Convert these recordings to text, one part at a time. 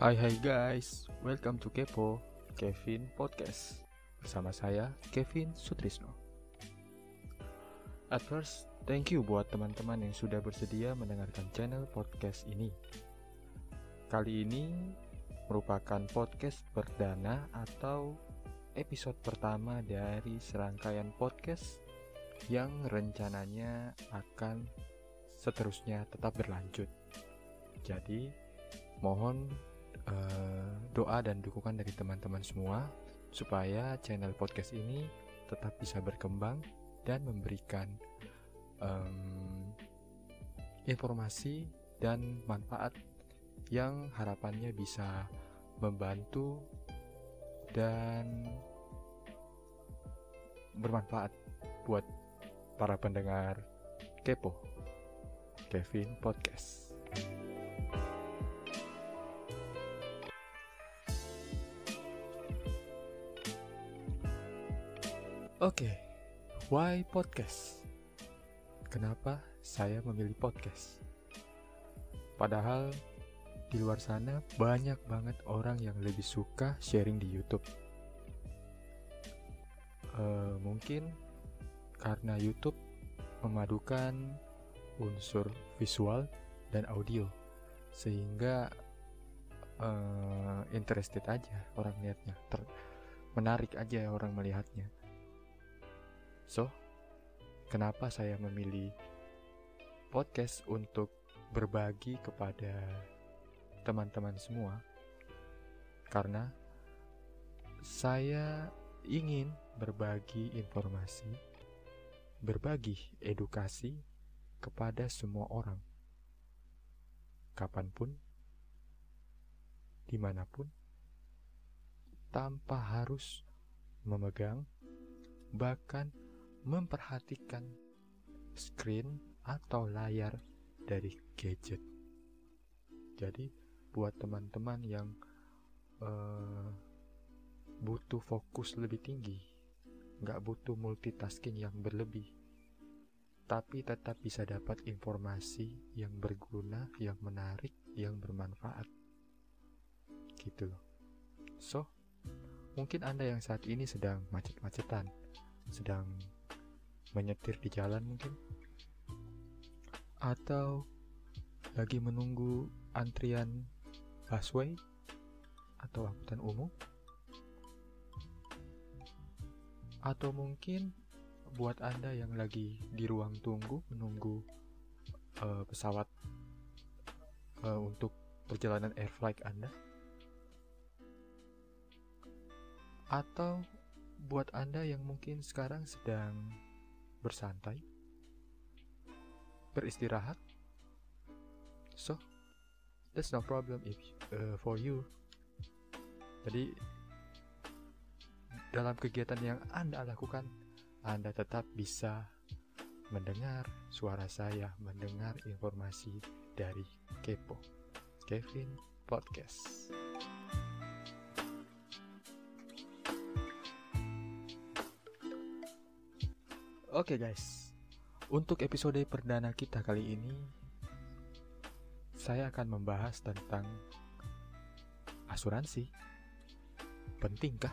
Hai hai guys, welcome to Kepo Kevin Podcast. Bersama saya, Kevin Sutrisno. At first, thank you buat teman-teman yang sudah bersedia mendengarkan channel podcast ini. Kali ini merupakan podcast perdana atau episode pertama dari serangkaian podcast yang rencananya akan seterusnya tetap berlanjut. Jadi, mohon uh, doa dan dukungan dari teman-teman semua supaya channel podcast ini tetap bisa berkembang dan memberikan um, informasi dan manfaat yang harapannya bisa membantu dan bermanfaat buat para pendengar Kepo Kevin Podcast. Oke, okay, why podcast? Kenapa saya memilih podcast? Padahal di luar sana banyak banget orang yang lebih suka sharing di YouTube. Uh, mungkin karena YouTube memadukan unsur visual dan audio, sehingga uh, interested aja orang lihatnya, menarik aja orang melihatnya. So, kenapa saya memilih podcast untuk berbagi kepada teman-teman semua? Karena saya ingin berbagi informasi, berbagi edukasi kepada semua orang, kapan pun, di mana pun, tanpa harus memegang, bahkan memperhatikan screen atau layar dari gadget. Jadi, buat teman-teman yang uh, butuh fokus lebih tinggi, nggak butuh multitasking yang berlebih, tapi tetap bisa dapat informasi yang berguna, yang menarik, yang bermanfaat. Gitu loh. So, mungkin Anda yang saat ini sedang macet-macetan, sedang menyetir di jalan mungkin, atau lagi menunggu antrian busway atau angkutan umum. Atau mungkin buat anda yang lagi di ruang tunggu menunggu uh, pesawat uh, untuk perjalanan air flight anda. Atau buat anda yang mungkin sekarang sedang bersantai beristirahat. So that's no problem if uh, for you. Jadi dalam kegiatan yang anda lakukan anda tetap bisa mendengar suara saya mendengar informasi dari Kepo Kevin Podcast Oke okay guys, untuk episode perdana kita kali ini saya akan membahas tentang asuransi. Pentingkah?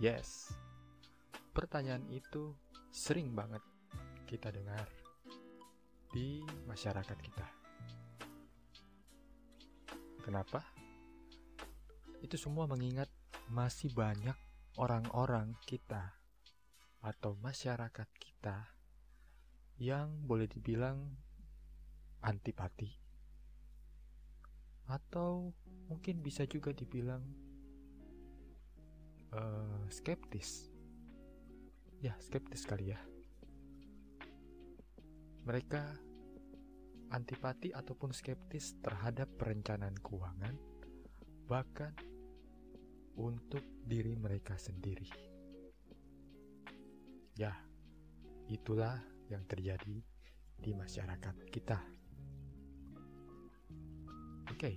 Yes. Pertanyaan itu sering banget kita dengar di masyarakat kita. Kenapa? Itu semua mengingat masih banyak orang-orang kita atau masyarakat kita yang boleh dibilang antipati. Atau mungkin bisa juga dibilang uh, skeptis. Ya skeptis kali ya. Mereka antipati ataupun skeptis terhadap perencanaan keuangan bahkan untuk diri mereka sendiri ya itulah yang terjadi di masyarakat kita Oke. Okay.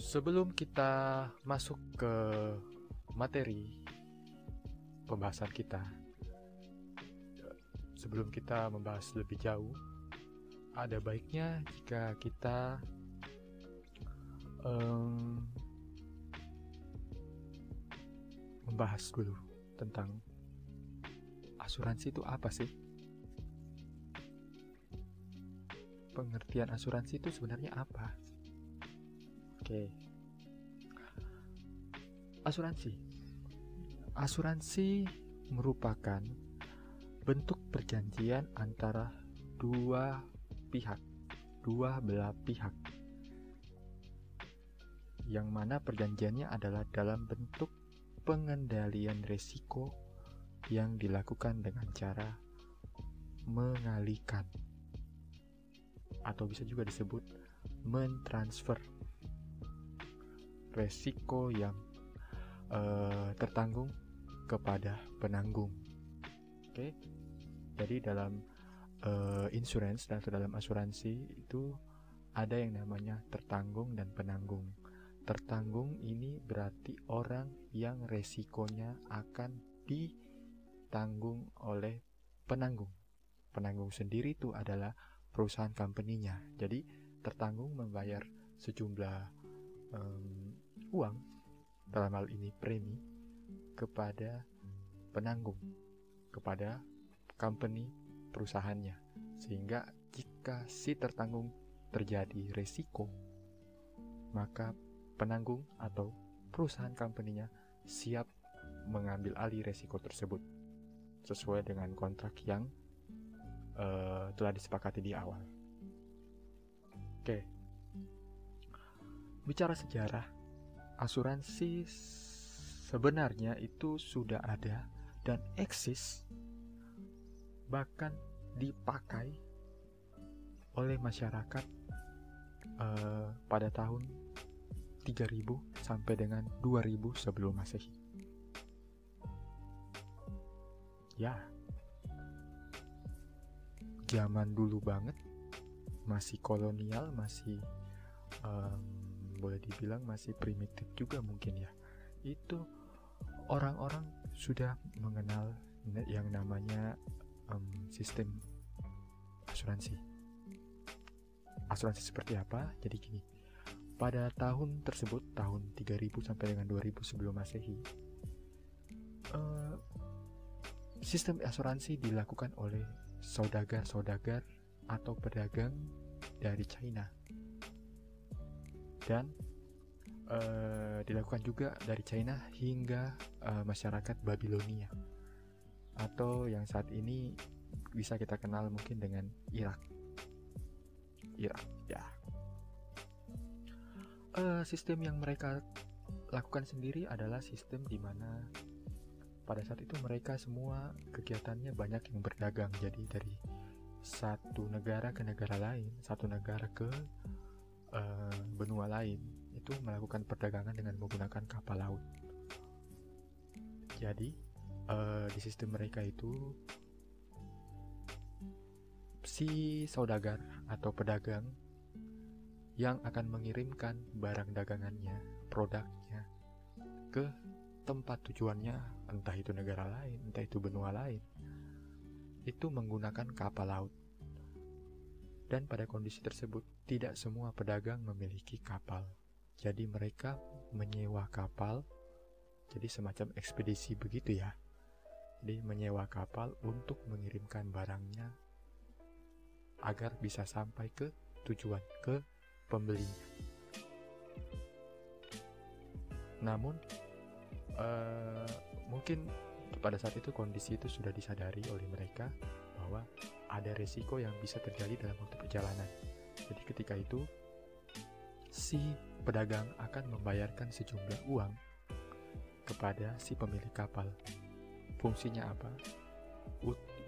Sebelum kita masuk ke materi pembahasan kita, sebelum kita membahas lebih jauh, ada baiknya jika kita um, membahas dulu tentang asuransi itu apa sih? Pengertian asuransi itu sebenarnya apa? Oke. Asuransi. Asuransi merupakan bentuk perjanjian antara dua pihak, dua belah pihak. Yang mana perjanjiannya adalah dalam bentuk pengendalian risiko yang dilakukan dengan cara mengalihkan atau bisa juga disebut mentransfer resiko yang uh, tertanggung kepada penanggung. Oke, okay? jadi dalam uh, insurance atau dalam asuransi itu ada yang namanya tertanggung dan penanggung. Tertanggung ini berarti orang yang resikonya akan ditanggung oleh penanggung. Penanggung sendiri itu adalah perusahaan company-nya. Jadi tertanggung membayar sejumlah um, uang dalam hal ini premi kepada penanggung kepada company perusahaannya. Sehingga jika si tertanggung terjadi resiko, maka penanggung atau perusahaan company-nya siap mengambil alih resiko tersebut sesuai dengan kontrak yang uh, telah disepakati di awal. Oke, bicara sejarah, asuransi sebenarnya itu sudah ada dan eksis bahkan dipakai oleh masyarakat uh, pada tahun 3000 sampai dengan 2000 sebelum Masehi. Ya. Zaman dulu banget masih kolonial, masih um, boleh dibilang masih primitif juga mungkin ya. Itu orang-orang sudah mengenal yang namanya um, sistem asuransi. Asuransi seperti apa? Jadi gini, pada tahun tersebut, tahun 3000 sampai dengan 2000 sebelum masehi, uh, sistem asuransi dilakukan oleh saudagar-saudagar atau pedagang dari China dan uh, dilakukan juga dari China hingga uh, masyarakat Babilonia atau yang saat ini bisa kita kenal mungkin dengan Irak. Irak, ya. Uh, sistem yang mereka lakukan sendiri adalah sistem di mana pada saat itu mereka semua kegiatannya banyak yang berdagang. Jadi dari satu negara ke negara lain, satu negara ke uh, benua lain, itu melakukan perdagangan dengan menggunakan kapal laut. Jadi uh, di sistem mereka itu si saudagar atau pedagang yang akan mengirimkan barang dagangannya, produknya ke tempat tujuannya, entah itu negara lain, entah itu benua lain, itu menggunakan kapal laut. Dan pada kondisi tersebut, tidak semua pedagang memiliki kapal. Jadi mereka menyewa kapal, jadi semacam ekspedisi begitu ya jadi menyewa kapal untuk mengirimkan barangnya agar bisa sampai ke tujuan, ke pembeli. Namun, uh, mungkin pada saat itu kondisi itu sudah disadari oleh mereka bahwa ada resiko yang bisa terjadi dalam waktu perjalanan. Jadi ketika itu, si pedagang akan membayarkan sejumlah uang kepada si pemilik kapal fungsinya apa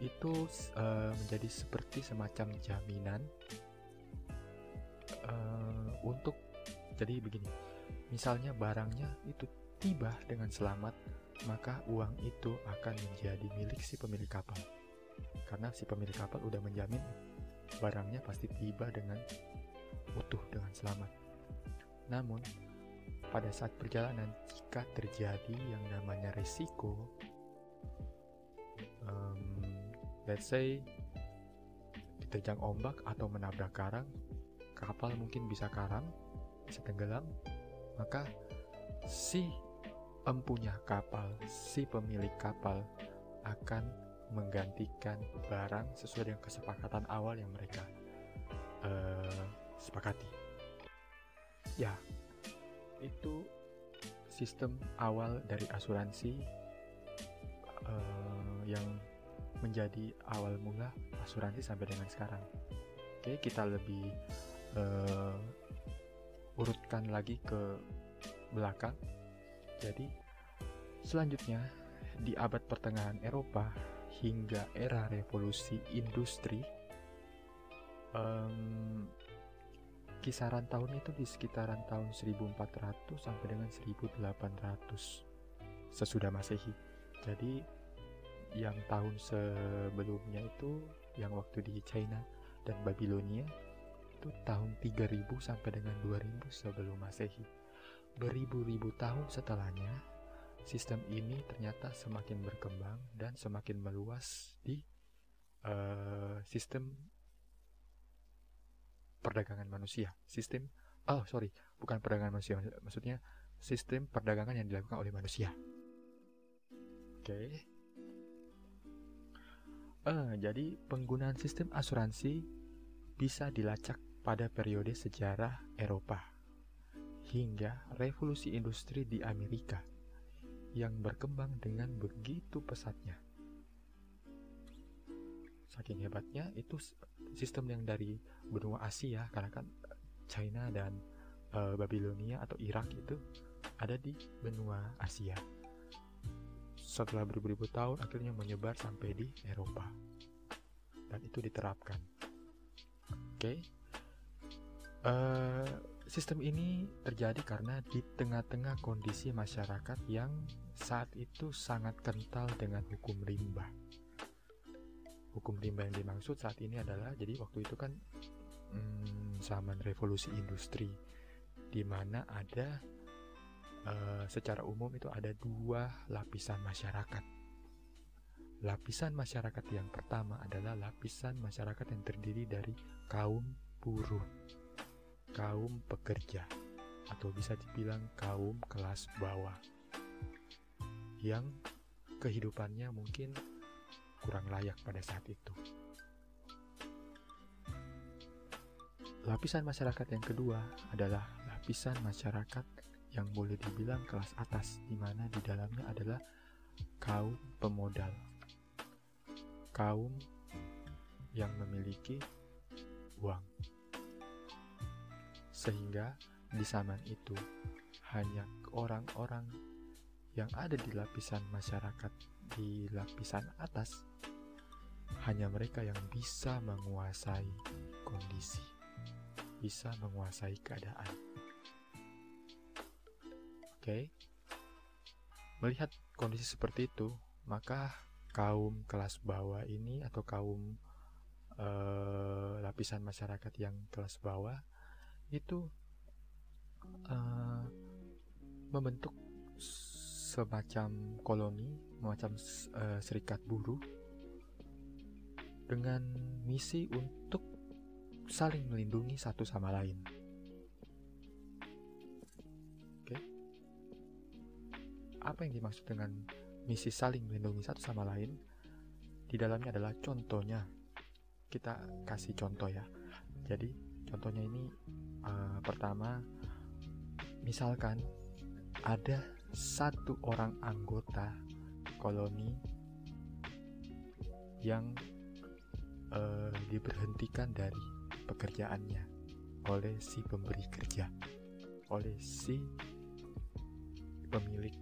itu uh, menjadi seperti semacam jaminan uh, untuk jadi begini misalnya barangnya itu tiba dengan selamat maka uang itu akan menjadi milik si pemilik kapal. Karena si pemilik kapal udah menjamin barangnya pasti tiba dengan utuh dengan selamat. Namun pada saat perjalanan jika terjadi yang namanya resiko um, let's say diterjang ombak atau menabrak karang, kapal mungkin bisa karam, bisa tenggelam, maka si empunya kapal, si pemilik kapal akan menggantikan barang sesuai dengan kesepakatan awal yang mereka uh, sepakati. Ya, itu sistem awal dari asuransi uh, yang menjadi awal mula asuransi sampai dengan sekarang. Oke, kita lebih uh, urutkan lagi ke belakang. Jadi, selanjutnya di abad pertengahan Eropa hingga era revolusi industri, um, kisaran tahun itu di sekitaran tahun 1400 sampai dengan 1800 sesudah Masehi. Jadi yang tahun sebelumnya itu yang waktu di China dan Babilonia itu tahun 3000 sampai dengan 2000 sebelum Masehi. Beribu-ribu tahun setelahnya, sistem ini ternyata semakin berkembang dan semakin meluas di uh, sistem perdagangan manusia. Sistem, oh sorry, bukan perdagangan manusia, maksudnya sistem perdagangan yang dilakukan oleh manusia. Oke. Okay. Uh, jadi penggunaan sistem asuransi bisa dilacak pada periode sejarah Eropa hingga revolusi industri di Amerika yang berkembang dengan begitu pesatnya. Saking hebatnya itu sistem yang dari benua Asia karena kan China dan uh, Babilonia atau Irak itu ada di benua Asia. Setelah beribu-ribu tahun akhirnya menyebar sampai di Eropa. Dan itu diterapkan. Oke. Okay Uh, sistem ini terjadi karena di tengah-tengah kondisi masyarakat yang saat itu sangat kental dengan hukum rimba. Hukum rimba yang dimaksud saat ini adalah jadi waktu itu kan hmm, zaman revolusi industri di mana ada uh, secara umum itu ada dua lapisan masyarakat. Lapisan masyarakat yang pertama adalah lapisan masyarakat yang terdiri dari kaum buruh kaum pekerja atau bisa dibilang kaum kelas bawah yang kehidupannya mungkin kurang layak pada saat itu. Lapisan masyarakat yang kedua adalah lapisan masyarakat yang boleh dibilang kelas atas, di mana di dalamnya adalah kaum pemodal, kaum yang memiliki uang. Sehingga di zaman itu hanya orang-orang yang ada di lapisan masyarakat di lapisan atas hanya mereka yang bisa menguasai kondisi, bisa menguasai keadaan. Oke, melihat kondisi seperti itu, maka kaum kelas bawah ini atau kaum uh, lapisan masyarakat yang kelas bawah itu uh, membentuk semacam koloni, semacam uh, serikat buruh dengan misi untuk saling melindungi satu sama lain. Oke. Apa yang dimaksud dengan misi saling melindungi satu sama lain? Di dalamnya adalah contohnya. Kita kasih contoh ya. Jadi, contohnya ini uh, pertama misalkan ada satu orang anggota koloni yang uh, diberhentikan dari pekerjaannya oleh si pemberi kerja, oleh si pemilik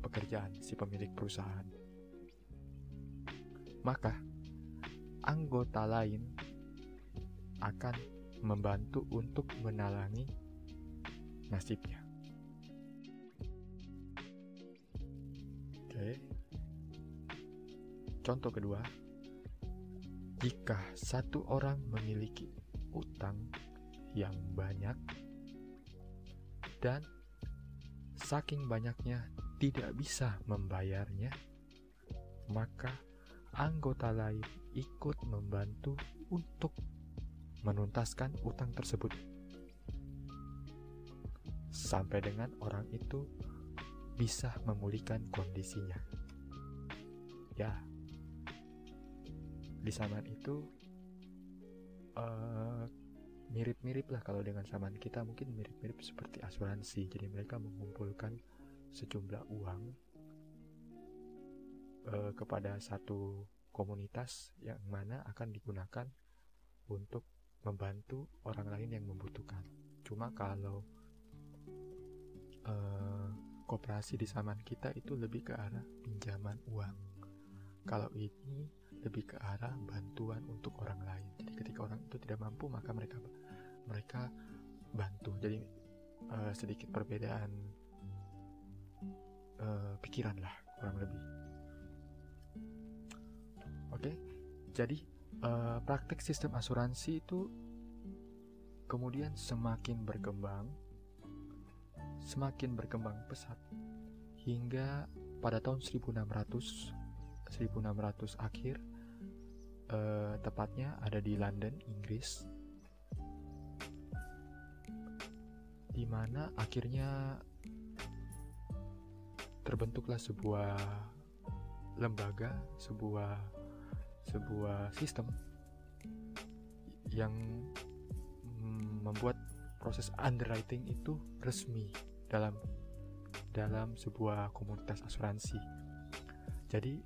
pekerjaan, si pemilik perusahaan. Maka anggota lain akan membantu untuk menalangi nasibnya. Oke. Contoh kedua, jika satu orang memiliki utang yang banyak dan saking banyaknya tidak bisa membayarnya, maka anggota lain ikut membantu untuk menuntaskan utang tersebut sampai dengan orang itu bisa memulihkan kondisinya. Ya, di zaman itu uh, mirip-mirip lah kalau dengan zaman kita mungkin mirip-mirip seperti asuransi. Jadi mereka mengumpulkan sejumlah uang uh, kepada satu komunitas yang mana akan digunakan untuk membantu orang lain yang membutuhkan. Cuma kalau uh, koperasi di zaman kita itu lebih ke arah pinjaman uang. Kalau ini lebih ke arah bantuan untuk orang lain. Jadi ketika orang itu tidak mampu maka mereka mereka bantu. Jadi uh, sedikit perbedaan uh, pikiran lah kurang lebih. Oke, okay? jadi uh, praktek sistem asuransi itu kemudian semakin berkembang, semakin berkembang pesat. Hingga pada tahun 1600 1600 akhir uh, tepatnya ada di London, Inggris. Di mana akhirnya terbentuklah sebuah lembaga, sebuah sebuah sistem yang membuat proses underwriting itu resmi dalam dalam sebuah komunitas asuransi. Jadi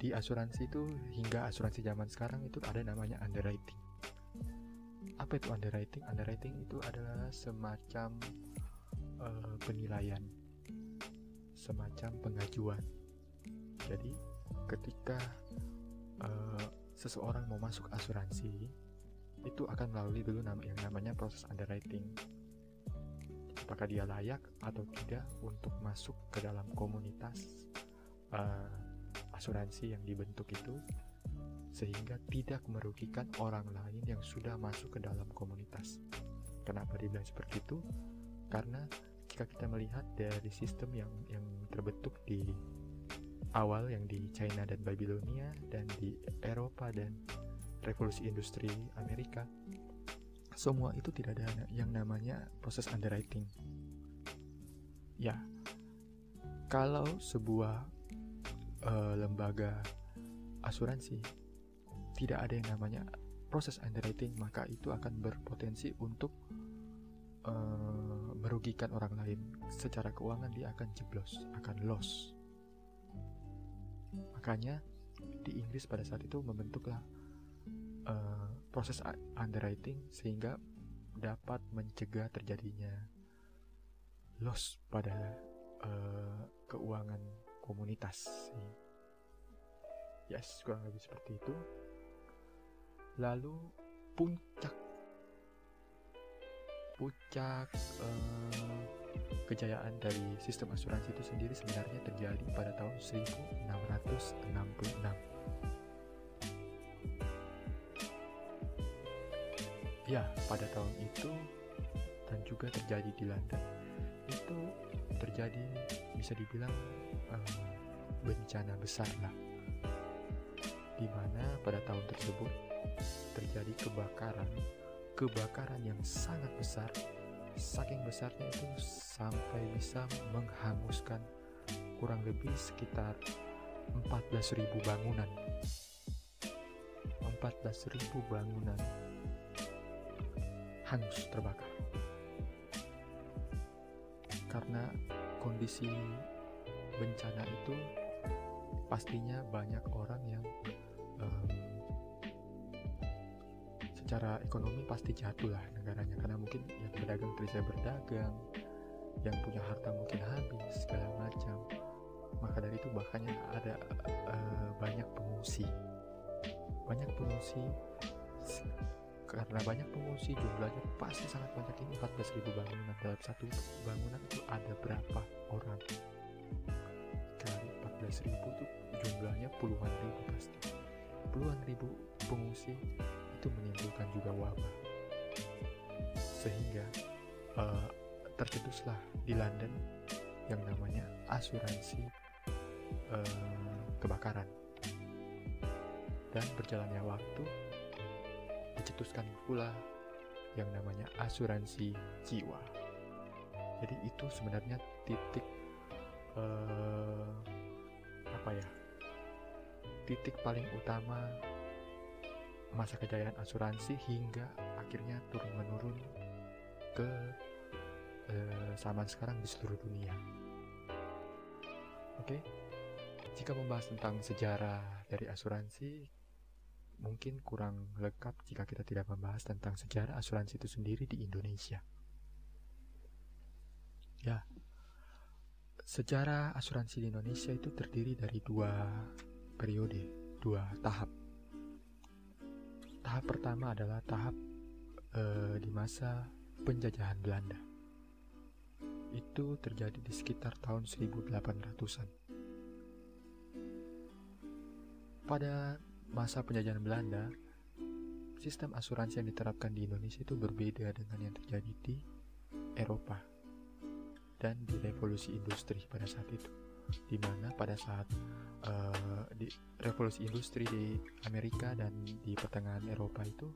di asuransi itu hingga asuransi zaman sekarang itu ada namanya underwriting. Apa itu underwriting? Underwriting itu adalah semacam uh, penilaian, semacam pengajuan. Jadi ketika uh, seseorang mau masuk asuransi itu akan melalui dulu nama yang namanya proses underwriting apakah dia layak atau tidak untuk masuk ke dalam komunitas uh, asuransi yang dibentuk itu sehingga tidak merugikan orang lain yang sudah masuk ke dalam komunitas. Kenapa dibilang seperti itu? Karena jika kita melihat dari sistem yang yang terbentuk di awal yang di China dan Babilonia dan di Eropa dan revolusi industri Amerika semua itu tidak ada yang namanya proses underwriting. Ya kalau sebuah uh, lembaga asuransi tidak ada yang namanya proses underwriting maka itu akan berpotensi untuk uh, merugikan orang lain. Secara keuangan dia akan jeblos akan loss Makanya di Inggris pada saat itu membentuklah uh, proses underwriting sehingga dapat mencegah terjadinya loss pada uh, keuangan komunitas. Yes, kurang lebih seperti itu. Lalu puncak puncak uh, kejayaan dari sistem asuransi itu sendiri sebenarnya terjadi pada tahun 1666. Ya, pada tahun itu dan juga terjadi di London. Itu terjadi bisa dibilang um, bencana besar lah. Di mana pada tahun tersebut terjadi kebakaran, kebakaran yang sangat besar saking besarnya itu sampai bisa menghanguskan kurang lebih sekitar 14.000 bangunan. 14.000 bangunan hangus terbakar. Karena kondisi bencana itu pastinya banyak orang yang secara ekonomi pasti jatuh lah negaranya. Karena mungkin yang berdagang bisa berdagang yang punya harta mungkin habis segala macam. Maka dari itu bahkan ada uh, banyak pengungsi. Banyak pengungsi karena banyak pengungsi jumlahnya pasti sangat banyak. Ini 14.000 bangunan. Dalam satu bangunan itu ada berapa orang? Kali 14.000 itu jumlahnya puluhan ribu pasti. Puluhan ribu pengungsi itu menimbulkan juga wabah sehingga uh, tercetuslah di London yang namanya asuransi uh, kebakaran Dan berjalannya waktu, dicetuskan pula yang namanya asuransi jiwa. Jadi itu sebenarnya titik uh, apa ya? Titik paling utama masa kejayaan asuransi hingga akhirnya turun menurun ke uh, zaman sekarang di seluruh dunia. Oke, okay? jika membahas tentang sejarah dari asuransi, mungkin kurang lengkap jika kita tidak membahas tentang sejarah asuransi itu sendiri di Indonesia. Ya, sejarah asuransi di Indonesia itu terdiri dari dua periode, dua tahap. Tahap pertama adalah tahap eh, di masa penjajahan Belanda. Itu terjadi di sekitar tahun 1800-an. Pada masa penjajahan Belanda, sistem asuransi yang diterapkan di Indonesia itu berbeda dengan yang terjadi di Eropa dan di revolusi industri pada saat itu di mana pada saat uh, di revolusi industri di Amerika dan di pertengahan Eropa itu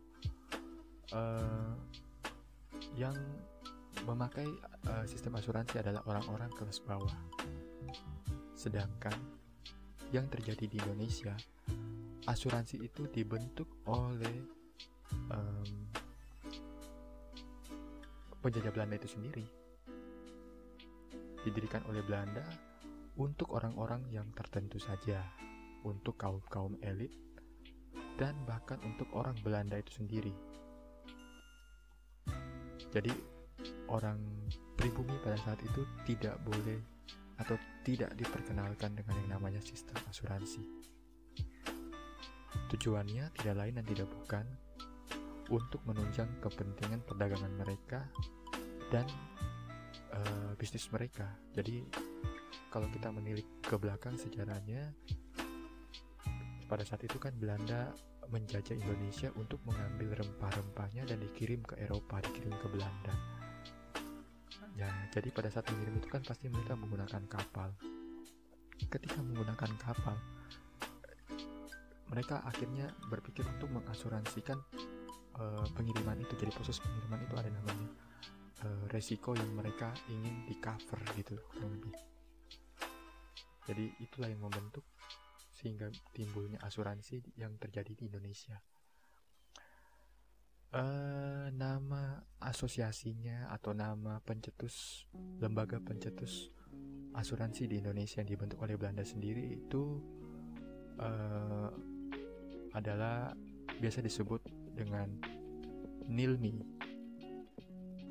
uh, yang memakai uh, sistem asuransi adalah orang-orang kelas bawah. Sedangkan yang terjadi di Indonesia asuransi itu dibentuk oleh um, penjajah Belanda itu sendiri. Didirikan oleh Belanda untuk orang-orang yang tertentu saja untuk kaum-kaum elit dan bahkan untuk orang Belanda itu sendiri jadi orang pribumi pada saat itu tidak boleh atau tidak diperkenalkan dengan yang namanya sistem asuransi Tujuannya tidak lain dan tidak bukan untuk menunjang kepentingan perdagangan mereka dan uh, bisnis mereka. Jadi kalau kita menilik ke belakang sejarahnya, pada saat itu kan Belanda menjajah Indonesia untuk mengambil rempah-rempahnya dan dikirim ke Eropa, dikirim ke Belanda. Ya, jadi pada saat mengirim itu kan pasti mereka menggunakan kapal. Ketika menggunakan kapal, mereka akhirnya berpikir untuk mengasuransikan uh, pengiriman itu jadi proses pengiriman itu ada namanya uh, resiko yang mereka ingin di cover gitu lebih jadi itulah yang membentuk sehingga timbulnya asuransi yang terjadi di Indonesia. Uh, nama asosiasinya atau nama pencetus lembaga pencetus asuransi di Indonesia yang dibentuk oleh Belanda sendiri itu uh, adalah biasa disebut dengan nilmi.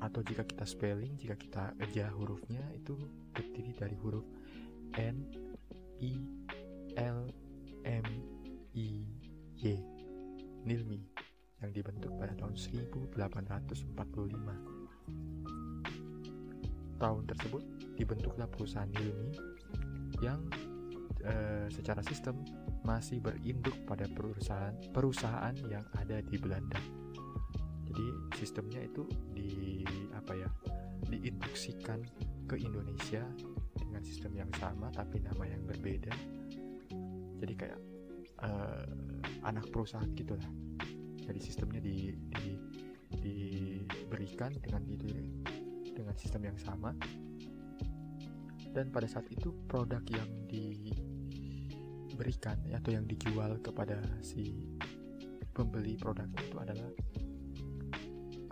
Atau jika kita spelling jika kita eja hurufnya itu terdiri dari huruf N I L M I Y nilmi yang dibentuk pada tahun 1845 tahun tersebut dibentuklah perusahaan nilmi yang e, secara sistem masih berinduk pada perusahaan perusahaan yang ada di Belanda. Jadi sistemnya itu di apa ya? diinduksikan ke Indonesia dengan sistem yang sama tapi nama yang berbeda. Jadi kayak uh, anak perusahaan gitulah. Jadi sistemnya di, di diberikan dengan itu dengan sistem yang sama. Dan pada saat itu produk yang di diberikan ya, atau yang dijual kepada si pembeli produk itu adalah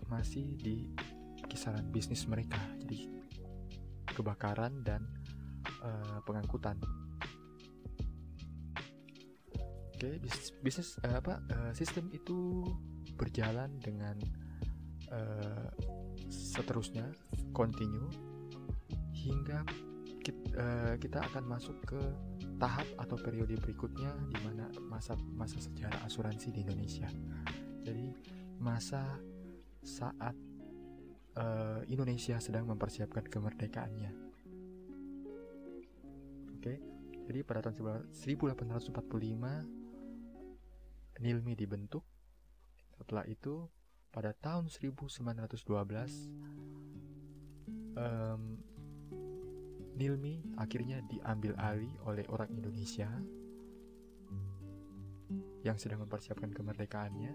masih di kisaran bisnis mereka jadi kebakaran dan uh, pengangkutan oke okay, bisnis, uh, apa uh, sistem itu berjalan dengan uh, seterusnya continue hingga kita, uh, kita akan masuk ke tahap atau periode berikutnya di mana masa masa sejarah asuransi di Indonesia. Jadi masa saat Indonesia sedang mempersiapkan kemerdekaannya. Jadi pada tahun 1845 Nilmi dibentuk. Setelah itu pada tahun 1912 um, Nilmi akhirnya diambil alih oleh orang Indonesia yang sedang mempersiapkan kemerdekaannya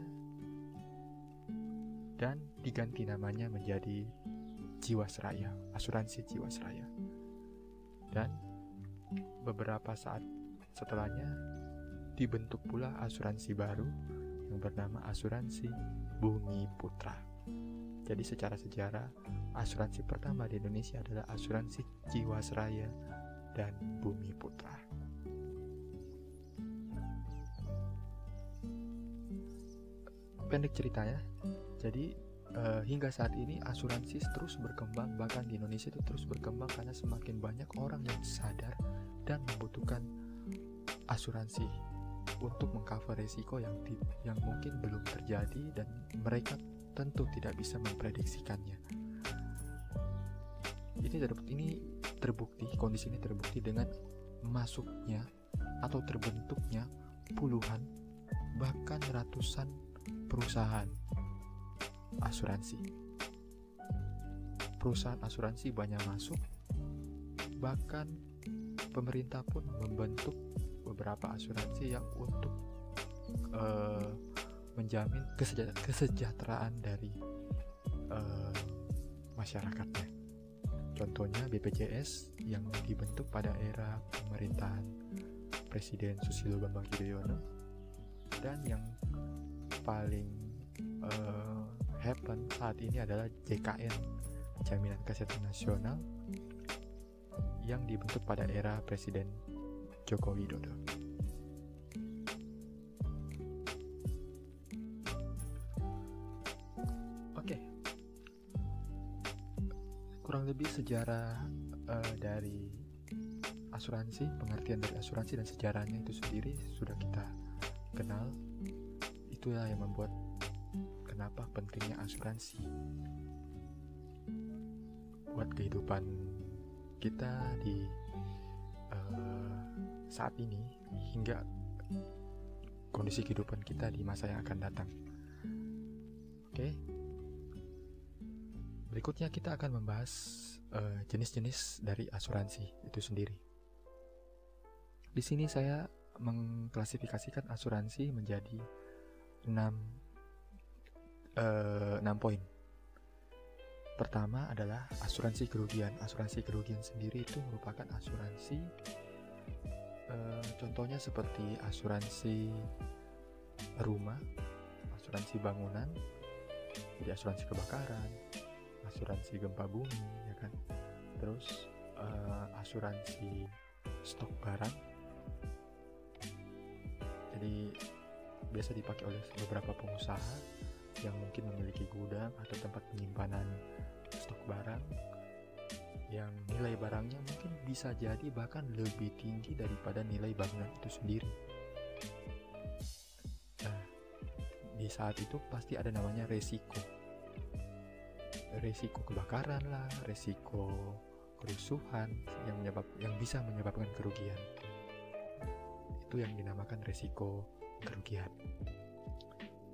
dan diganti namanya menjadi Jiwasraya, asuransi Jiwasraya. Dan beberapa saat setelahnya dibentuk pula asuransi baru yang bernama asuransi Bumi Putra. Jadi secara sejarah, asuransi pertama di Indonesia adalah asuransi Jiwasraya dan Bumi Putra. Pendek ceritanya, jadi uh, hingga saat ini asuransi terus berkembang bahkan di Indonesia itu terus berkembang karena semakin banyak orang yang sadar dan membutuhkan asuransi untuk mengcover resiko yang di, yang mungkin belum terjadi dan mereka tentu tidak bisa memprediksikannya. Ini terbukti, ini terbukti kondisi ini terbukti dengan masuknya atau terbentuknya puluhan bahkan ratusan perusahaan asuransi. Perusahaan asuransi banyak masuk, bahkan pemerintah pun membentuk beberapa asuransi yang untuk uh, menjamin kesejahteraan dari uh, masyarakatnya. Contohnya BPJS yang dibentuk pada era pemerintahan Presiden Susilo Bambang Yudhoyono dan yang paling uh, happen saat ini adalah JKN Jaminan Kesehatan Nasional yang dibentuk pada era Presiden Joko Widodo. Oke, kurang lebih sejarah uh, dari asuransi, pengertian dari asuransi dan sejarahnya itu sendiri sudah kita kenal. Itulah yang membuat kenapa pentingnya asuransi buat kehidupan kita di saat ini hingga kondisi kehidupan kita di masa yang akan datang. Oke. Berikutnya kita akan membahas eh, jenis-jenis uh, dari asuransi itu sendiri. Di sini saya mengklasifikasikan asuransi menjadi 6 uh, 6 poin. Pertama adalah asuransi kerugian. Asuransi kerugian sendiri itu merupakan asuransi Eh, contohnya seperti asuransi rumah, asuransi bangunan, jadi asuransi kebakaran, asuransi gempa bumi, ya kan. Terus uh, asuransi stok barang. Jadi biasa dipakai oleh beberapa pengusaha yang mungkin memiliki gudang atau tempat penyimpanan stok barang yang nilai barangnya mungkin bisa jadi bahkan lebih tinggi daripada nilai bangunan itu sendiri. Nah, di saat itu pasti ada namanya resiko. Resiko kebakaran lah, resiko kerusuhan yang menyebab yang bisa menyebabkan kerugian. Itu yang dinamakan resiko kerugian.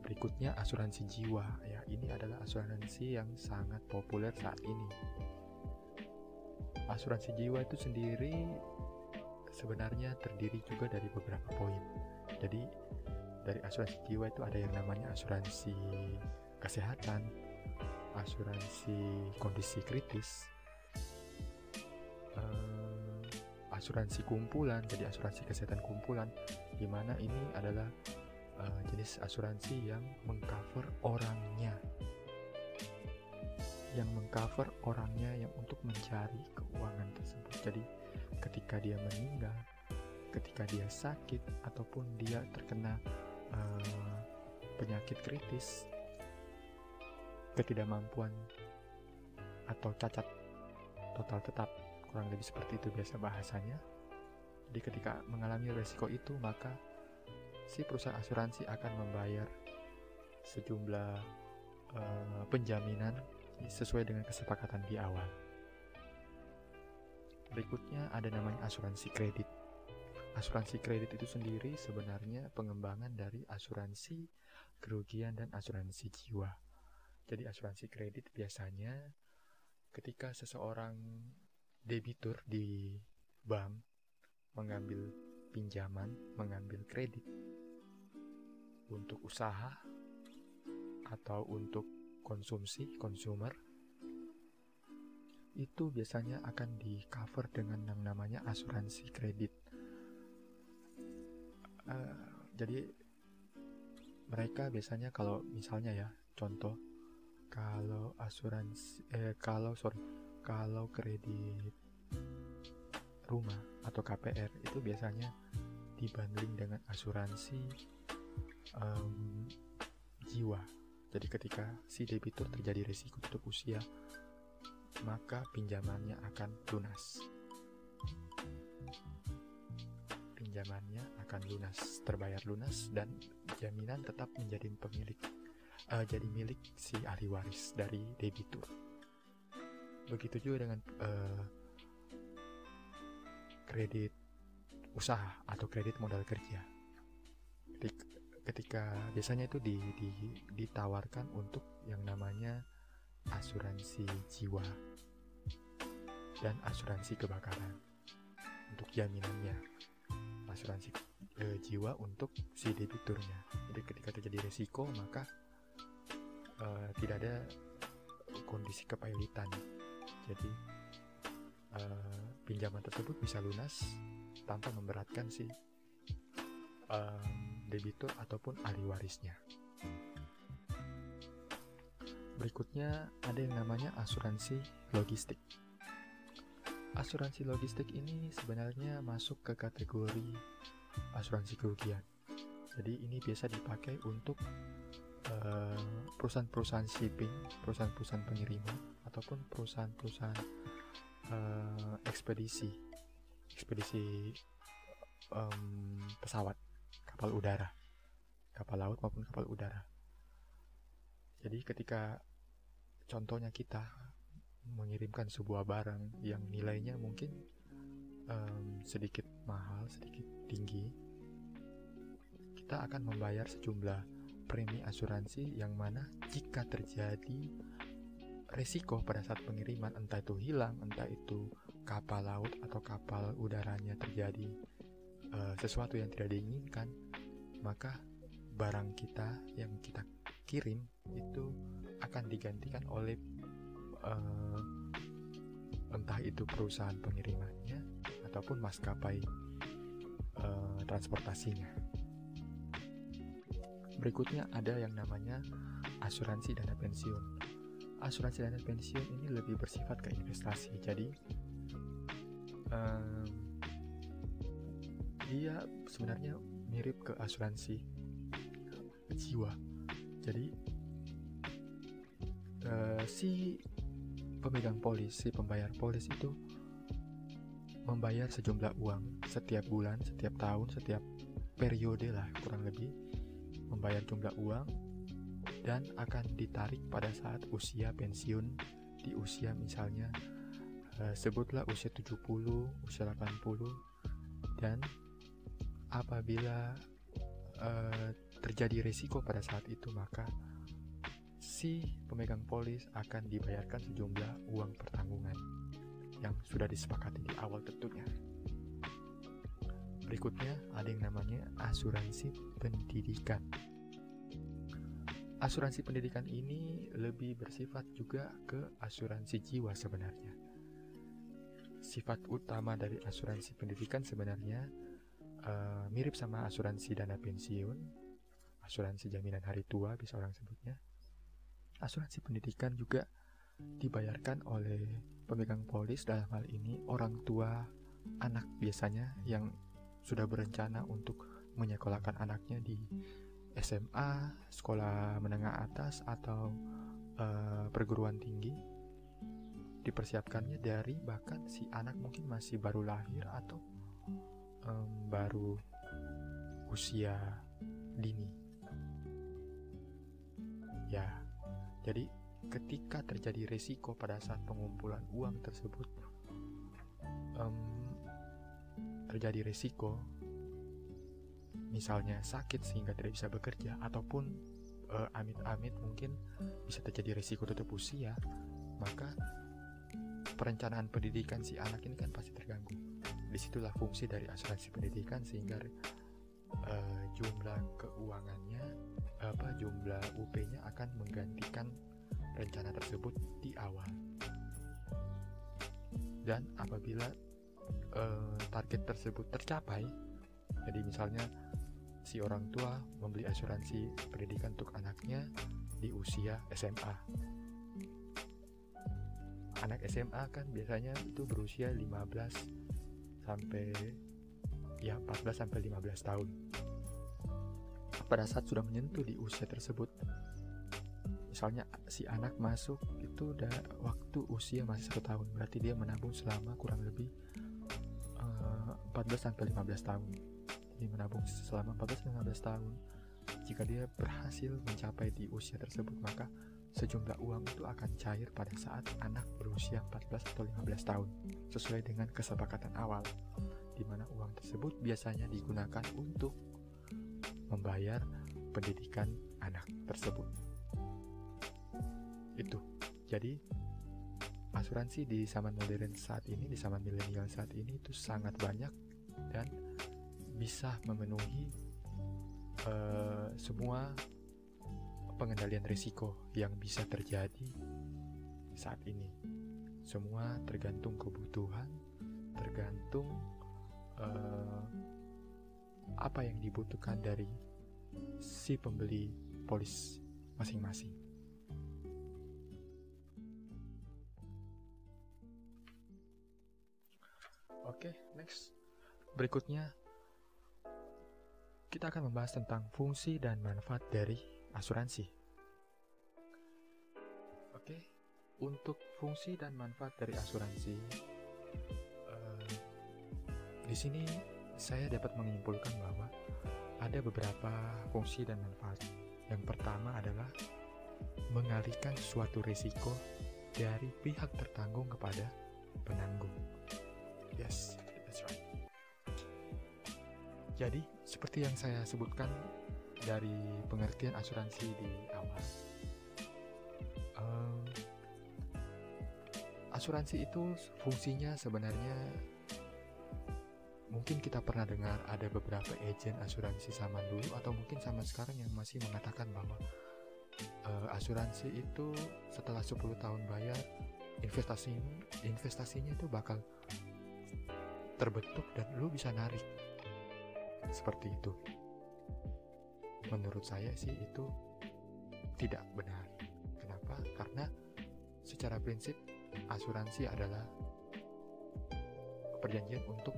Berikutnya asuransi jiwa ya. Ini adalah asuransi yang sangat populer saat ini asuransi jiwa itu sendiri sebenarnya terdiri juga dari beberapa poin. Jadi dari asuransi jiwa itu ada yang namanya asuransi kesehatan, asuransi kondisi kritis, uh, asuransi kumpulan, jadi asuransi kesehatan kumpulan, di mana ini adalah uh, jenis asuransi yang mengcover orangnya yang mengcover orangnya yang untuk mencari keuangan tersebut. Jadi ketika dia meninggal, ketika dia sakit ataupun dia terkena uh, penyakit kritis, ketidakmampuan atau cacat total tetap kurang lebih seperti itu biasa bahasanya. Jadi ketika mengalami resiko itu maka si perusahaan asuransi akan membayar sejumlah uh, penjaminan sesuai dengan kesepakatan di awal. Berikutnya ada namanya asuransi kredit. Asuransi kredit itu sendiri sebenarnya pengembangan dari asuransi kerugian dan asuransi jiwa. Jadi asuransi kredit biasanya ketika seseorang debitur di bank mengambil pinjaman, mengambil kredit, untuk usaha atau untuk konsumsi consumer itu biasanya akan di cover dengan yang namanya asuransi kredit. Uh, jadi mereka biasanya kalau misalnya ya contoh kalau asuransi eh kalau sorry kalau kredit rumah atau KPR itu biasanya dibanding dengan asuransi um, jiwa. Jadi ketika si debitur terjadi risiko tutup usia, maka pinjamannya akan lunas. Pinjamannya akan lunas, terbayar lunas dan jaminan tetap menjadi pemilik uh, jadi milik si ahli waris dari debitur. Begitu juga dengan uh, kredit usaha atau kredit modal kerja. Ketika biasanya itu di, di, ditawarkan untuk yang namanya asuransi jiwa dan asuransi kebakaran untuk jaminannya. Asuransi e, jiwa untuk si debiturnya. Jadi ketika terjadi resiko maka e, tidak ada kondisi kepailitan. Jadi e, pinjaman tersebut bisa lunas tanpa memberatkan si um, debitur ataupun ahli warisnya. Berikutnya ada yang namanya asuransi logistik. Asuransi logistik ini sebenarnya masuk ke kategori asuransi kerugian. Jadi ini biasa dipakai untuk perusahaan-perusahaan shipping, perusahaan-perusahaan pengiriman, ataupun perusahaan-perusahaan uh, ekspedisi ekspedisi um, pesawat kapal udara kapal laut maupun kapal udara. Jadi ketika contohnya kita mengirimkan sebuah barang yang nilainya mungkin um, sedikit mahal sedikit tinggi kita akan membayar sejumlah premi asuransi yang mana jika terjadi resiko pada saat pengiriman entah itu hilang entah itu kapal laut atau kapal udaranya terjadi uh, sesuatu yang tidak diinginkan, maka barang kita yang kita kirim itu akan digantikan oleh uh, entah itu perusahaan pengirimannya ataupun maskapai uh, transportasinya. Berikutnya ada yang namanya asuransi dana pensiun. Asuransi dana pensiun ini lebih bersifat ke investasi. Jadi um, dia sebenarnya mirip ke asuransi jiwa. Jadi uh, si pemegang polis, si pembayar polis itu membayar sejumlah uang setiap bulan, setiap tahun, setiap periode lah kurang lebih membayar jumlah uang dan akan ditarik pada saat usia pensiun di usia misalnya uh, sebutlah usia 70, usia 80 dan apabila uh, terjadi risiko pada saat itu maka si pemegang polis akan dibayarkan sejumlah uang pertanggungan yang sudah disepakati di awal tentunya. Berikutnya ada yang namanya asuransi pendidikan. Asuransi pendidikan ini lebih bersifat juga ke asuransi jiwa sebenarnya sifat utama dari asuransi pendidikan sebenarnya uh, mirip sama asuransi dana pensiun, asuransi jaminan hari tua bisa orang sebutnya. Asuransi pendidikan juga dibayarkan oleh pemegang polis dalam hal ini orang tua anak biasanya yang sudah berencana untuk menyekolahkan anaknya di SMA, sekolah menengah atas atau uh, perguruan tinggi dipersiapkannya dari bahkan si anak mungkin masih baru lahir atau um, baru usia dini. Ya, jadi ketika terjadi resiko pada saat pengumpulan uang tersebut, um, terjadi resiko, misalnya sakit sehingga tidak bisa bekerja, ataupun uh, amit-amit mungkin bisa terjadi resiko tutup usia, maka perencanaan pendidikan si anak ini kan pasti terganggu. Di situlah fungsi dari asuransi pendidikan sehingga uh, jumlah keuangannya apa jumlah UP-nya akan menggantikan rencana tersebut di awal. Dan apabila uh, target tersebut tercapai, jadi misalnya si orang tua membeli asuransi pendidikan untuk anaknya di usia SMA. Anak SMA kan biasanya itu berusia 15 sampai ya 14 sampai 15 tahun. Pada saat sudah menyentuh di usia tersebut misalnya si anak masuk itu udah waktu usia masih satu tahun berarti dia menabung selama kurang lebih uh, eh, 14 sampai 15 tahun. Jadi menabung selama 14 15 tahun. Jika dia berhasil mencapai di usia tersebut maka sejumlah uang itu akan cair pada saat anak berusia 14 atau 15 tahun sesuai dengan kesepakatan awal di mana uang tersebut biasanya digunakan untuk membayar pendidikan anak tersebut. Itu. Jadi asuransi di zaman modern saat ini, di zaman milenial saat ini itu sangat banyak dan bisa memenuhi uh, semua pengendalian risiko yang bisa terjadi saat ini. Semua tergantung kebutuhan, tergantung uh, apa yang dibutuhkan dari si pembeli polis masing-masing. Oke, okay, next. Berikutnya kita akan membahas tentang fungsi dan manfaat dari asuransi. Oke, untuk fungsi dan manfaat dari asuransi, uh, di sini saya dapat menyimpulkan bahwa ada beberapa fungsi dan manfaat. Yang pertama adalah mengalihkan suatu risiko dari pihak tertanggung kepada penanggung. Yes, that's right. Jadi, seperti yang saya sebutkan dari pengertian asuransi di awal, um, asuransi itu fungsinya sebenarnya mungkin kita pernah dengar ada beberapa agen asuransi zaman dulu atau mungkin zaman sekarang yang masih mengatakan bahwa uh, asuransi itu setelah 10 tahun bayar investasi investasinya itu bakal terbentuk dan lu bisa narik. Seperti itu menurut saya sih itu tidak benar kenapa karena secara prinsip asuransi adalah perjanjian untuk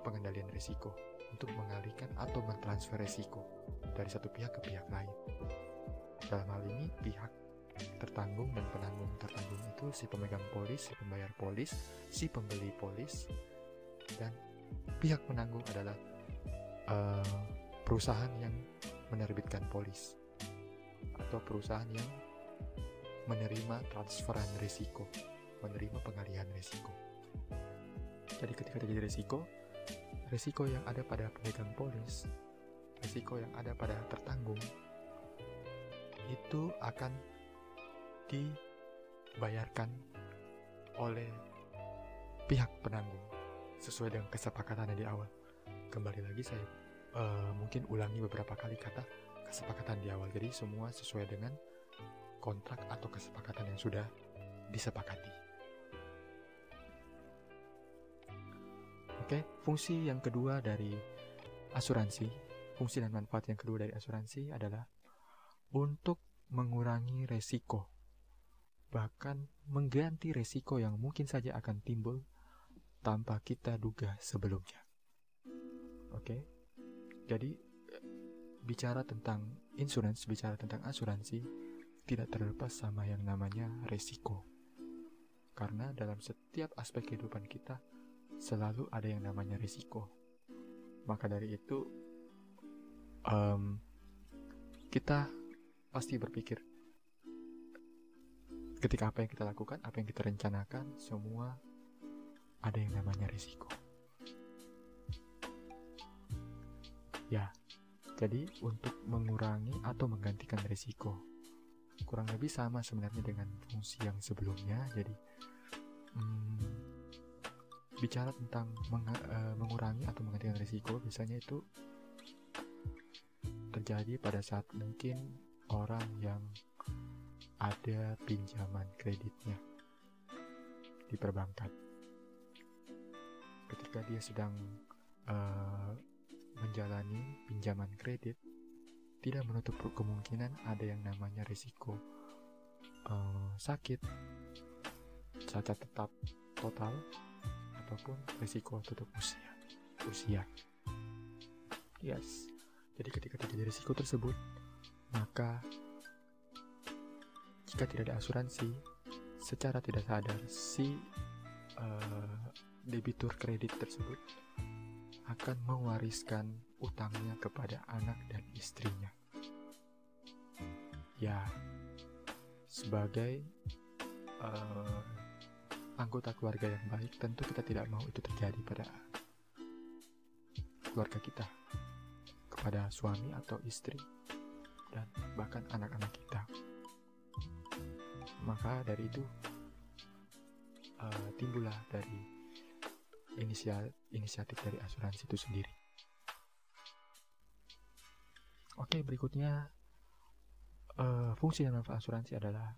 pengendalian risiko untuk mengalihkan atau mentransfer risiko dari satu pihak ke pihak lain. Dalam hal ini, pihak tertanggung dan penanggung tertanggung itu si pemegang polis, si pembayar polis, si pembeli polis, dan pihak penanggung adalah uh, perusahaan yang menerbitkan polis atau perusahaan yang menerima transferan risiko, menerima pengalihan risiko. Jadi ketika terjadi risiko, Risiko yang ada pada pemegang polis, risiko yang ada pada tertanggung, itu akan dibayarkan oleh pihak penanggung sesuai dengan kesepakatan di awal. Kembali lagi saya uh, mungkin ulangi beberapa kali kata kesepakatan di awal. Jadi semua sesuai dengan kontrak atau kesepakatan yang sudah disepakati. Oke, fungsi yang kedua dari asuransi, fungsi dan manfaat yang kedua dari asuransi adalah untuk mengurangi resiko, bahkan mengganti resiko yang mungkin saja akan timbul tanpa kita duga sebelumnya. Oke, jadi bicara tentang insurance, bicara tentang asuransi, tidak terlepas sama yang namanya resiko. Karena dalam setiap aspek kehidupan kita, selalu ada yang namanya risiko. Maka dari itu, um, kita pasti berpikir, ketika apa yang kita lakukan, apa yang kita rencanakan, semua ada yang namanya risiko. Ya, jadi untuk mengurangi atau menggantikan risiko, kurang lebih sama sebenarnya dengan fungsi yang sebelumnya. Jadi, hmm, bicara tentang meng, uh, mengurangi atau menggantikan risiko biasanya itu terjadi pada saat mungkin orang yang ada pinjaman kreditnya di perbankan. Ketika dia sedang uh, menjalani pinjaman kredit, tidak menutup kemungkinan ada yang namanya risiko uh, sakit, cacat tetap total, ataupun risiko tutup usia. Usia. Yes. Jadi ketika terjadi risiko tersebut, maka jika tidak ada asuransi, secara tidak sadar si uh, debitur kredit tersebut akan mewariskan utangnya kepada anak dan istrinya. Ya, sebagai uh, anggota keluarga yang baik, tentu kita tidak mau itu terjadi pada keluarga kita, kepada suami atau istri, dan bahkan anak-anak kita. Maka dari itu, uh, timbullah dari inisiatif dari asuransi itu sendiri. Oke, berikutnya uh, fungsi dan manfaat asuransi adalah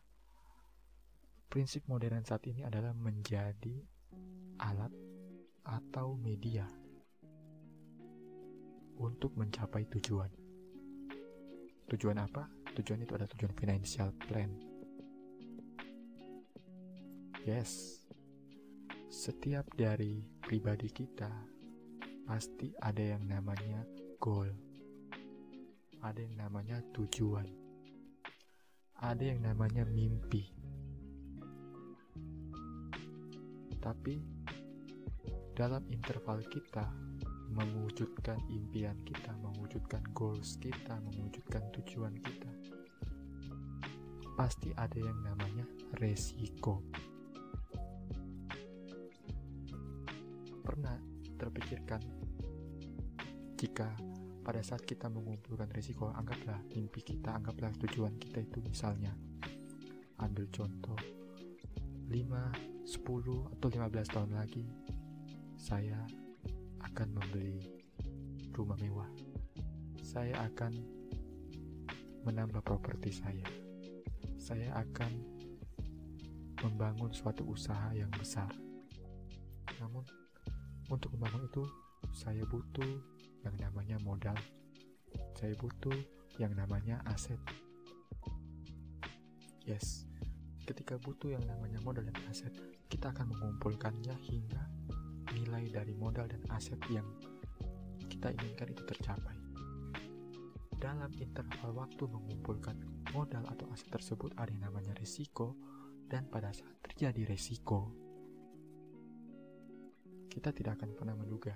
prinsip modern saat ini adalah menjadi alat atau media untuk mencapai tujuan. Tujuan apa? Tujuan itu adalah tujuan financial plan. Yes, setiap dari pribadi kita pasti ada yang namanya goal, ada yang namanya tujuan, ada yang namanya mimpi. Tapi dalam interval kita mewujudkan impian kita, mewujudkan goals kita, mewujudkan tujuan kita, pasti ada yang namanya resiko. Pernah terpikirkan jika pada saat kita mengumpulkan risiko, anggaplah mimpi kita, anggaplah tujuan kita itu misalnya ambil contoh 5, 10, atau 15 tahun lagi saya akan membeli rumah mewah. Saya akan menambah properti saya. Saya akan membangun suatu usaha yang besar. Namun untuk membangun itu, saya butuh yang namanya modal. Saya butuh yang namanya aset. Yes, ketika butuh yang namanya modal dan aset, kita akan mengumpulkannya hingga nilai dari modal dan aset yang kita inginkan itu tercapai. Dalam interval waktu mengumpulkan modal atau aset tersebut ada yang namanya risiko, dan pada saat terjadi risiko, kita tidak akan pernah menduga.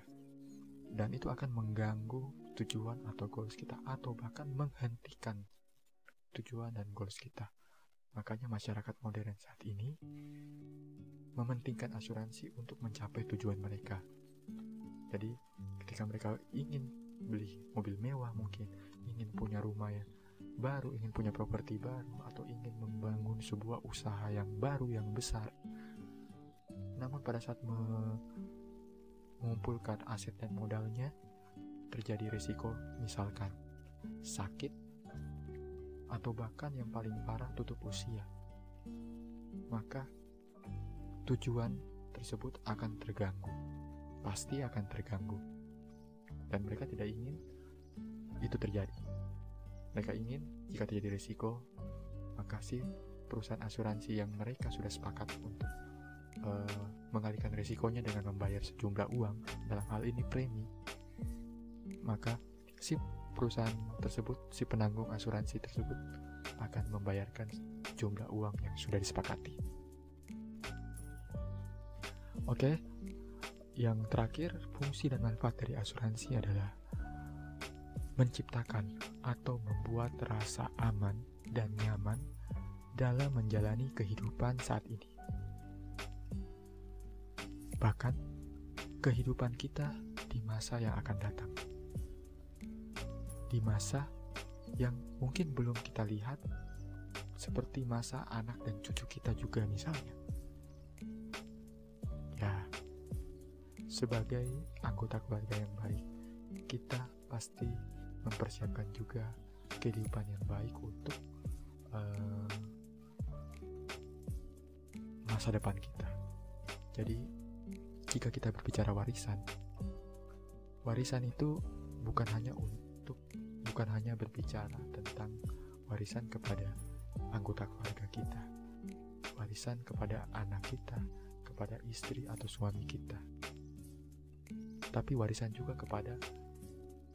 Dan itu akan mengganggu tujuan atau goals kita atau bahkan menghentikan tujuan dan goals kita. Makanya masyarakat modern saat ini mementingkan asuransi untuk mencapai tujuan mereka. Jadi ketika mereka ingin beli mobil mewah mungkin, ingin punya rumah yang baru, ingin punya properti baru, atau ingin membangun sebuah usaha yang baru yang besar. Namun pada saat mengumpulkan aset dan modalnya, terjadi risiko misalkan sakit atau bahkan yang paling parah tutup usia. Maka tujuan tersebut akan terganggu. Pasti akan terganggu. Dan mereka tidak ingin itu terjadi. Mereka ingin jika terjadi risiko, maka si perusahaan asuransi yang mereka sudah sepakat untuk uh, mengalihkan risikonya dengan membayar sejumlah uang, dalam hal ini premi, maka si perusahaan tersebut, si penanggung asuransi tersebut akan membayarkan jumlah uang yang sudah disepakati. Oke, yang terakhir, fungsi dan manfaat dari asuransi adalah menciptakan atau membuat rasa aman dan nyaman dalam menjalani kehidupan saat ini bahkan kehidupan kita di masa yang akan datang. Di masa yang mungkin belum kita lihat, seperti masa anak dan cucu kita juga misalnya. Ya, sebagai anggota keluarga yang baik, kita pasti mempersiapkan juga kehidupan yang baik untuk uh, masa depan kita. Jadi, jika kita berbicara warisan, warisan itu bukan hanya untuk bukan hanya berbicara tentang warisan kepada anggota keluarga kita, warisan kepada anak kita, kepada istri atau suami kita, tapi warisan juga kepada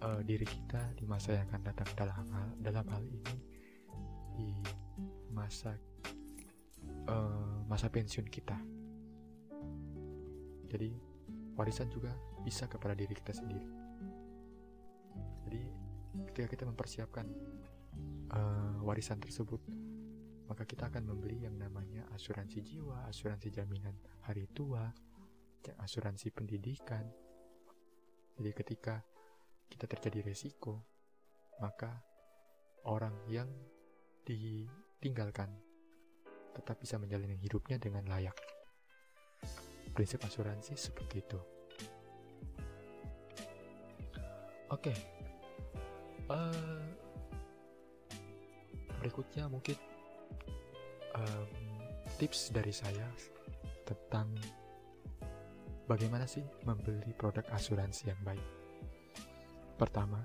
uh, diri kita di masa yang akan datang dalam hal dalam hal ini di masa uh, masa pensiun kita. Jadi warisan juga bisa kepada diri kita sendiri. Jadi ketika kita mempersiapkan uh, warisan tersebut, maka kita akan membeli yang namanya asuransi jiwa, asuransi jaminan hari tua, asuransi pendidikan. Jadi ketika kita terjadi resiko, maka orang yang ditinggalkan tetap bisa menjalani hidupnya dengan layak. Prinsip asuransi seperti itu. Oke, okay. uh, eh, berikutnya mungkin um, tips dari saya tentang bagaimana sih membeli produk asuransi yang baik. Pertama,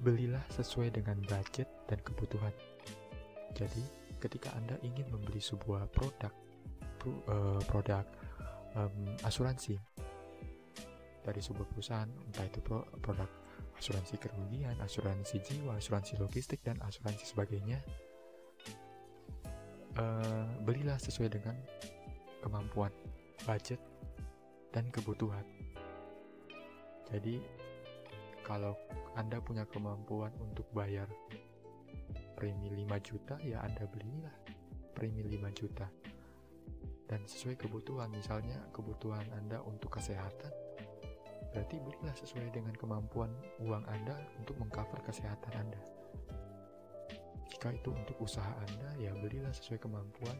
belilah sesuai dengan budget dan kebutuhan. Jadi, ketika Anda ingin membeli sebuah produk pro, uh, produk um, asuransi dari sebuah perusahaan, entah itu pro, produk asuransi kerugian, asuransi jiwa, asuransi logistik, dan asuransi sebagainya, uh, belilah sesuai dengan kemampuan, budget, dan kebutuhan. Jadi, kalau Anda punya kemampuan untuk bayar premi 5 juta, ya Anda belilah premi 5 juta. Dan sesuai kebutuhan, misalnya kebutuhan Anda untuk kesehatan, berarti belilah sesuai dengan kemampuan uang Anda untuk mengcover kesehatan Anda. Jika itu untuk usaha Anda, ya belilah sesuai kemampuan.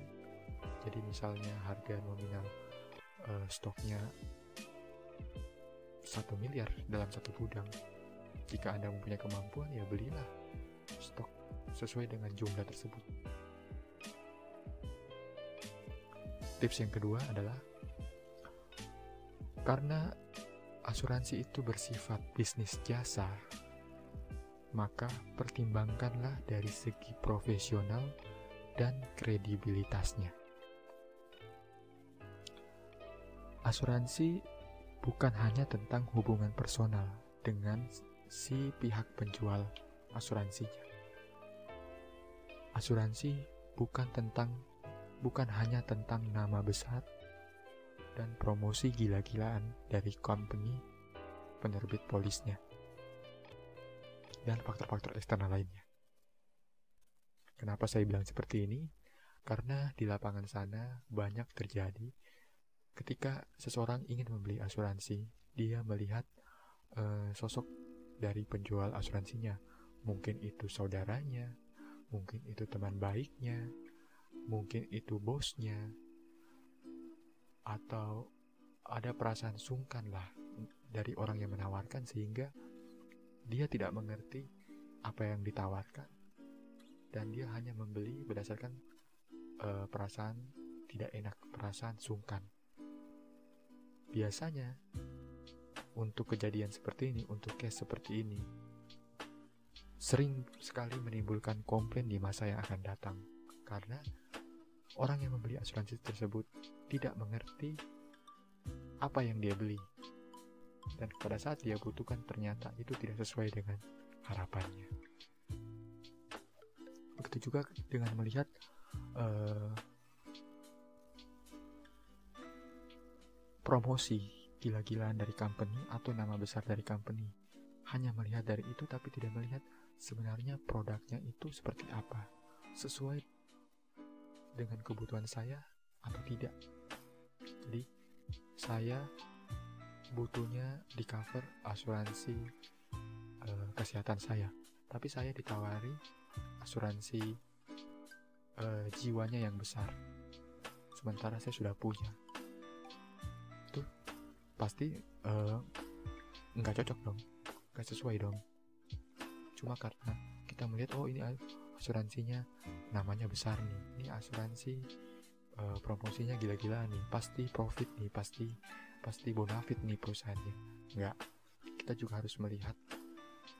Jadi misalnya harga nominal uh, stoknya satu miliar dalam satu gudang jika Anda mempunyai kemampuan, ya belilah stok sesuai dengan jumlah tersebut. Tips yang kedua adalah karena asuransi itu bersifat bisnis jasa, maka pertimbangkanlah dari segi profesional dan kredibilitasnya. Asuransi bukan hanya tentang hubungan personal dengan si pihak penjual asuransinya. Asuransi bukan tentang bukan hanya tentang nama besar dan promosi gila-gilaan dari company penerbit polisnya dan faktor-faktor eksternal lainnya. Kenapa saya bilang seperti ini? Karena di lapangan sana banyak terjadi ketika seseorang ingin membeli asuransi, dia melihat uh, sosok dari penjual asuransinya. Mungkin itu saudaranya, mungkin itu teman baiknya, mungkin itu bosnya, atau ada perasaan sungkan lah dari orang yang menawarkan sehingga dia tidak mengerti apa yang ditawarkan. Dan dia hanya membeli berdasarkan uh, perasaan tidak enak, perasaan sungkan. Biasanya untuk kejadian seperti ini, untuk case seperti ini, sering sekali menimbulkan komplain di masa yang akan datang. Karena orang yang membeli asuransi tersebut tidak mengerti apa yang dia beli dan pada saat dia butuhkan ternyata itu tidak sesuai dengan harapannya. Begitu juga dengan melihat uh, promosi gila-gilaan dari company atau nama besar dari company. Hanya melihat dari itu tapi tidak melihat sebenarnya produknya itu seperti apa. Sesuai dengan kebutuhan saya atau tidak. Jadi saya butuhnya di cover asuransi uh, kesehatan saya. Tapi saya ditawari asuransi uh, jiwanya yang besar. Sementara saya sudah punya pasti uh, nggak cocok dong nggak sesuai dong cuma karena kita melihat oh ini asuransinya namanya besar nih. Ini asuransi uh, promosinya gila-gila nih. Pasti profit nih pasti pasti bonafit nih perusahaannya. Enggak kita juga harus melihat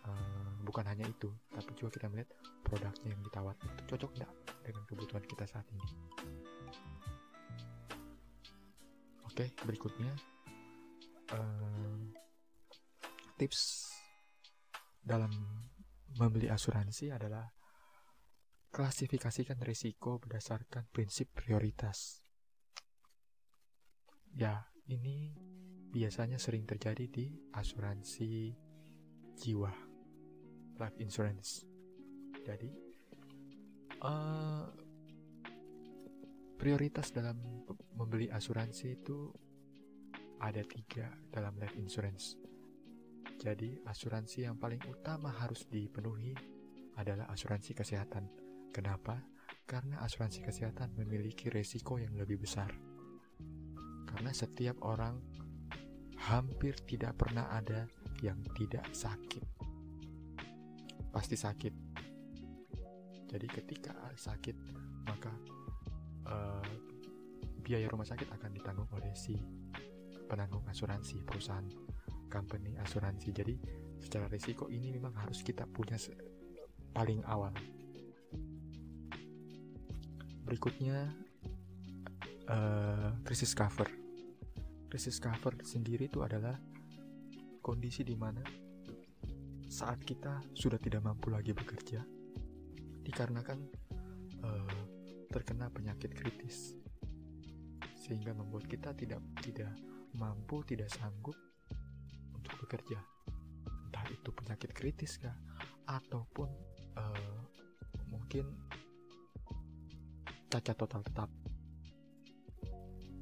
uh, bukan hanya itu tapi juga kita melihat produknya yang ditawarkan itu cocok enggak dengan kebutuhan kita saat ini? Oke berikutnya uh, tips dalam membeli asuransi adalah klasifikasikan risiko berdasarkan prinsip prioritas. Ya, ini biasanya sering terjadi di asuransi jiwa, life insurance. Jadi, uh, prioritas dalam membeli asuransi itu ada tiga dalam life insurance. Jadi, asuransi yang paling utama harus dipenuhi adalah asuransi kesehatan. Kenapa? Karena asuransi kesehatan memiliki resiko yang lebih besar. Karena setiap orang hampir tidak pernah ada yang tidak sakit. Pasti sakit. Jadi ketika sakit, maka uh, biaya rumah sakit akan ditanggung oleh si penanggung asuransi perusahaan company asuransi. Jadi secara risiko ini memang harus kita punya paling awal. Berikutnya uh, krisis cover. Krisis cover sendiri itu adalah kondisi di mana saat kita sudah tidak mampu lagi bekerja dikarenakan uh, terkena penyakit kritis sehingga membuat kita tidak tidak mampu tidak sanggup bekerja entah itu penyakit kritis kah ataupun uh, mungkin cacat total tetap.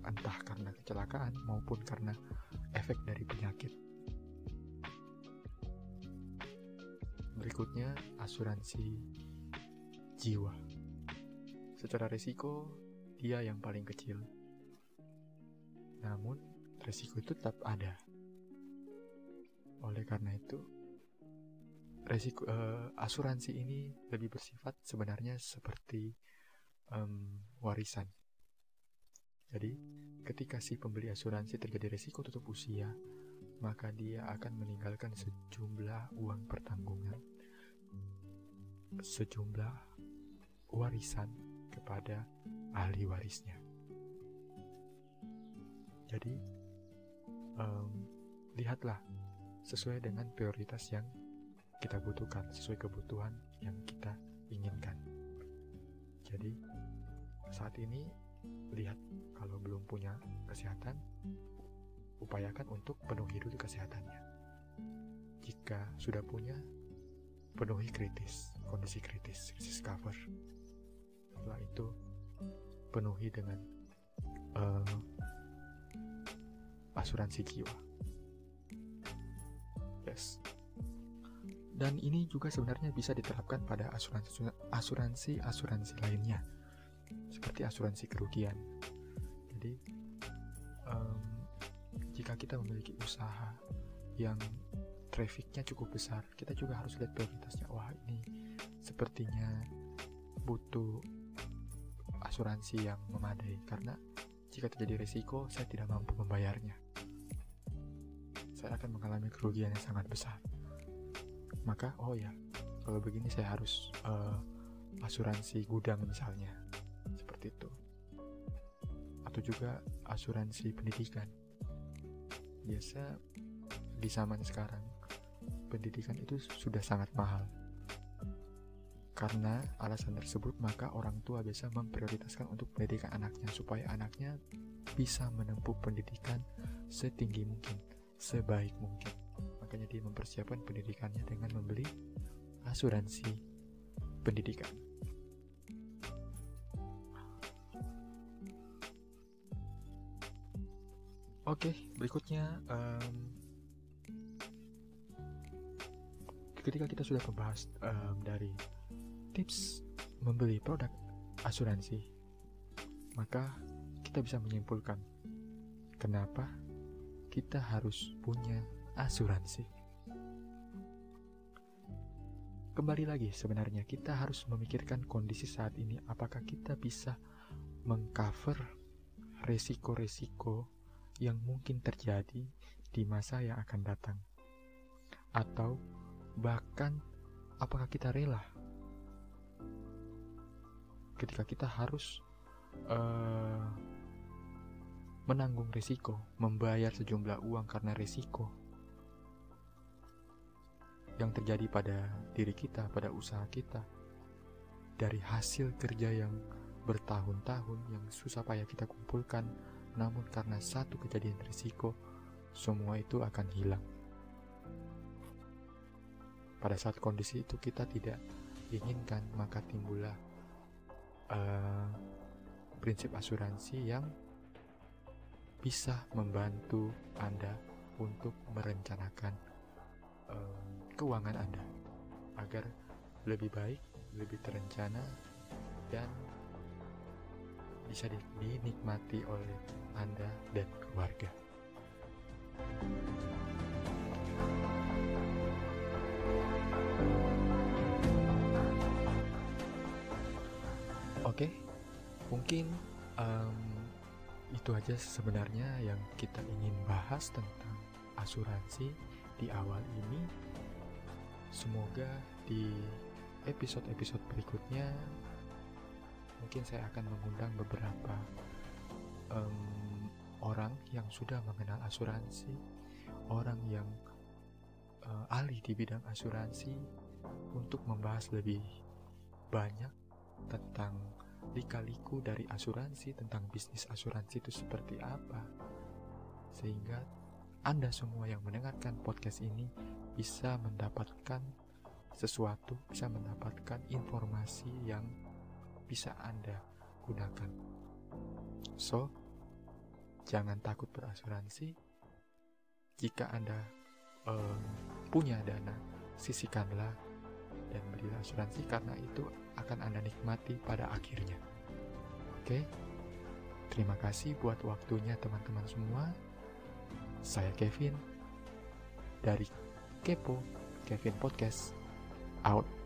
Entah karena kecelakaan maupun karena efek dari penyakit. Berikutnya asuransi jiwa. Secara risiko dia yang paling kecil. Namun risiko itu tetap ada. Oleh karena itu, resiko uh, asuransi ini lebih bersifat sebenarnya seperti um, warisan. Jadi, ketika si pembeli asuransi terjadi resiko tutup usia, maka dia akan meninggalkan sejumlah uang pertanggungan, sejumlah warisan kepada ahli warisnya. Jadi, um, lihatlah sesuai dengan prioritas yang kita butuhkan, sesuai kebutuhan yang kita inginkan. Jadi, saat ini lihat kalau belum punya kesehatan, upayakan untuk penuhi dulu kesehatannya. Jika sudah punya, penuhi kritis, kondisi kritis, krisis cover. Setelah itu, penuhi dengan uh, asuransi jiwa Dan ini juga sebenarnya bisa diterapkan pada asuransi-asuransi lainnya, seperti asuransi kerugian. Jadi, um, jika kita memiliki usaha yang trafficnya cukup besar, kita juga harus lihat prioritasnya. Wah, ini sepertinya butuh asuransi yang memadai karena jika terjadi risiko, saya tidak mampu membayarnya. Saya akan mengalami kerugian yang sangat besar maka oh ya kalau begini saya harus uh, asuransi gudang misalnya seperti itu. Atau juga asuransi pendidikan. Biasa di zaman sekarang pendidikan itu sudah sangat mahal. Karena alasan tersebut maka orang tua biasa memprioritaskan untuk pendidikan anaknya supaya anaknya bisa menempuh pendidikan setinggi mungkin sebaik mungkin. Makanya dia mempersiapkan pendidikannya dengan membeli asuransi pendidikan. Oke, berikutnya um, ketika kita sudah membahas um, dari tips membeli produk asuransi, maka kita bisa menyimpulkan kenapa kita harus punya asuransi. kembali lagi sebenarnya kita harus memikirkan kondisi saat ini apakah kita bisa mengcover resiko-resiko yang mungkin terjadi di masa yang akan datang. Atau bahkan apakah kita rela? Ketika kita harus uh, menanggung risiko, membayar sejumlah uang karena risiko yang terjadi pada diri kita, pada usaha kita, dari hasil kerja yang bertahun-tahun yang susah payah kita kumpulkan, namun karena satu kejadian risiko, semua itu akan hilang. Pada saat kondisi itu kita tidak inginkan, maka timbullah uh, prinsip asuransi yang bisa membantu Anda untuk merencanakan uh, keuangan Anda agar lebih baik, lebih terencana, dan bisa dinikmati oleh Anda dan keluarga. Oke, mungkin um, itu aja sebenarnya yang kita ingin bahas tentang asuransi di awal ini Semoga di episode-episode berikutnya mungkin saya akan mengundang beberapa um, orang yang sudah mengenal asuransi, orang yang uh, ahli di bidang asuransi untuk membahas lebih banyak tentang lika-liku dari asuransi, tentang bisnis asuransi itu seperti apa. Sehingga Anda semua yang mendengarkan podcast ini bisa mendapatkan sesuatu, bisa mendapatkan informasi yang bisa Anda gunakan. So, jangan takut berasuransi. Jika Anda um, punya dana, sisihkanlah dan beli asuransi karena itu akan Anda nikmati pada akhirnya. Oke, terima kasih buat waktunya teman-teman semua. Saya Kevin dari Kepo Kevin Podcast out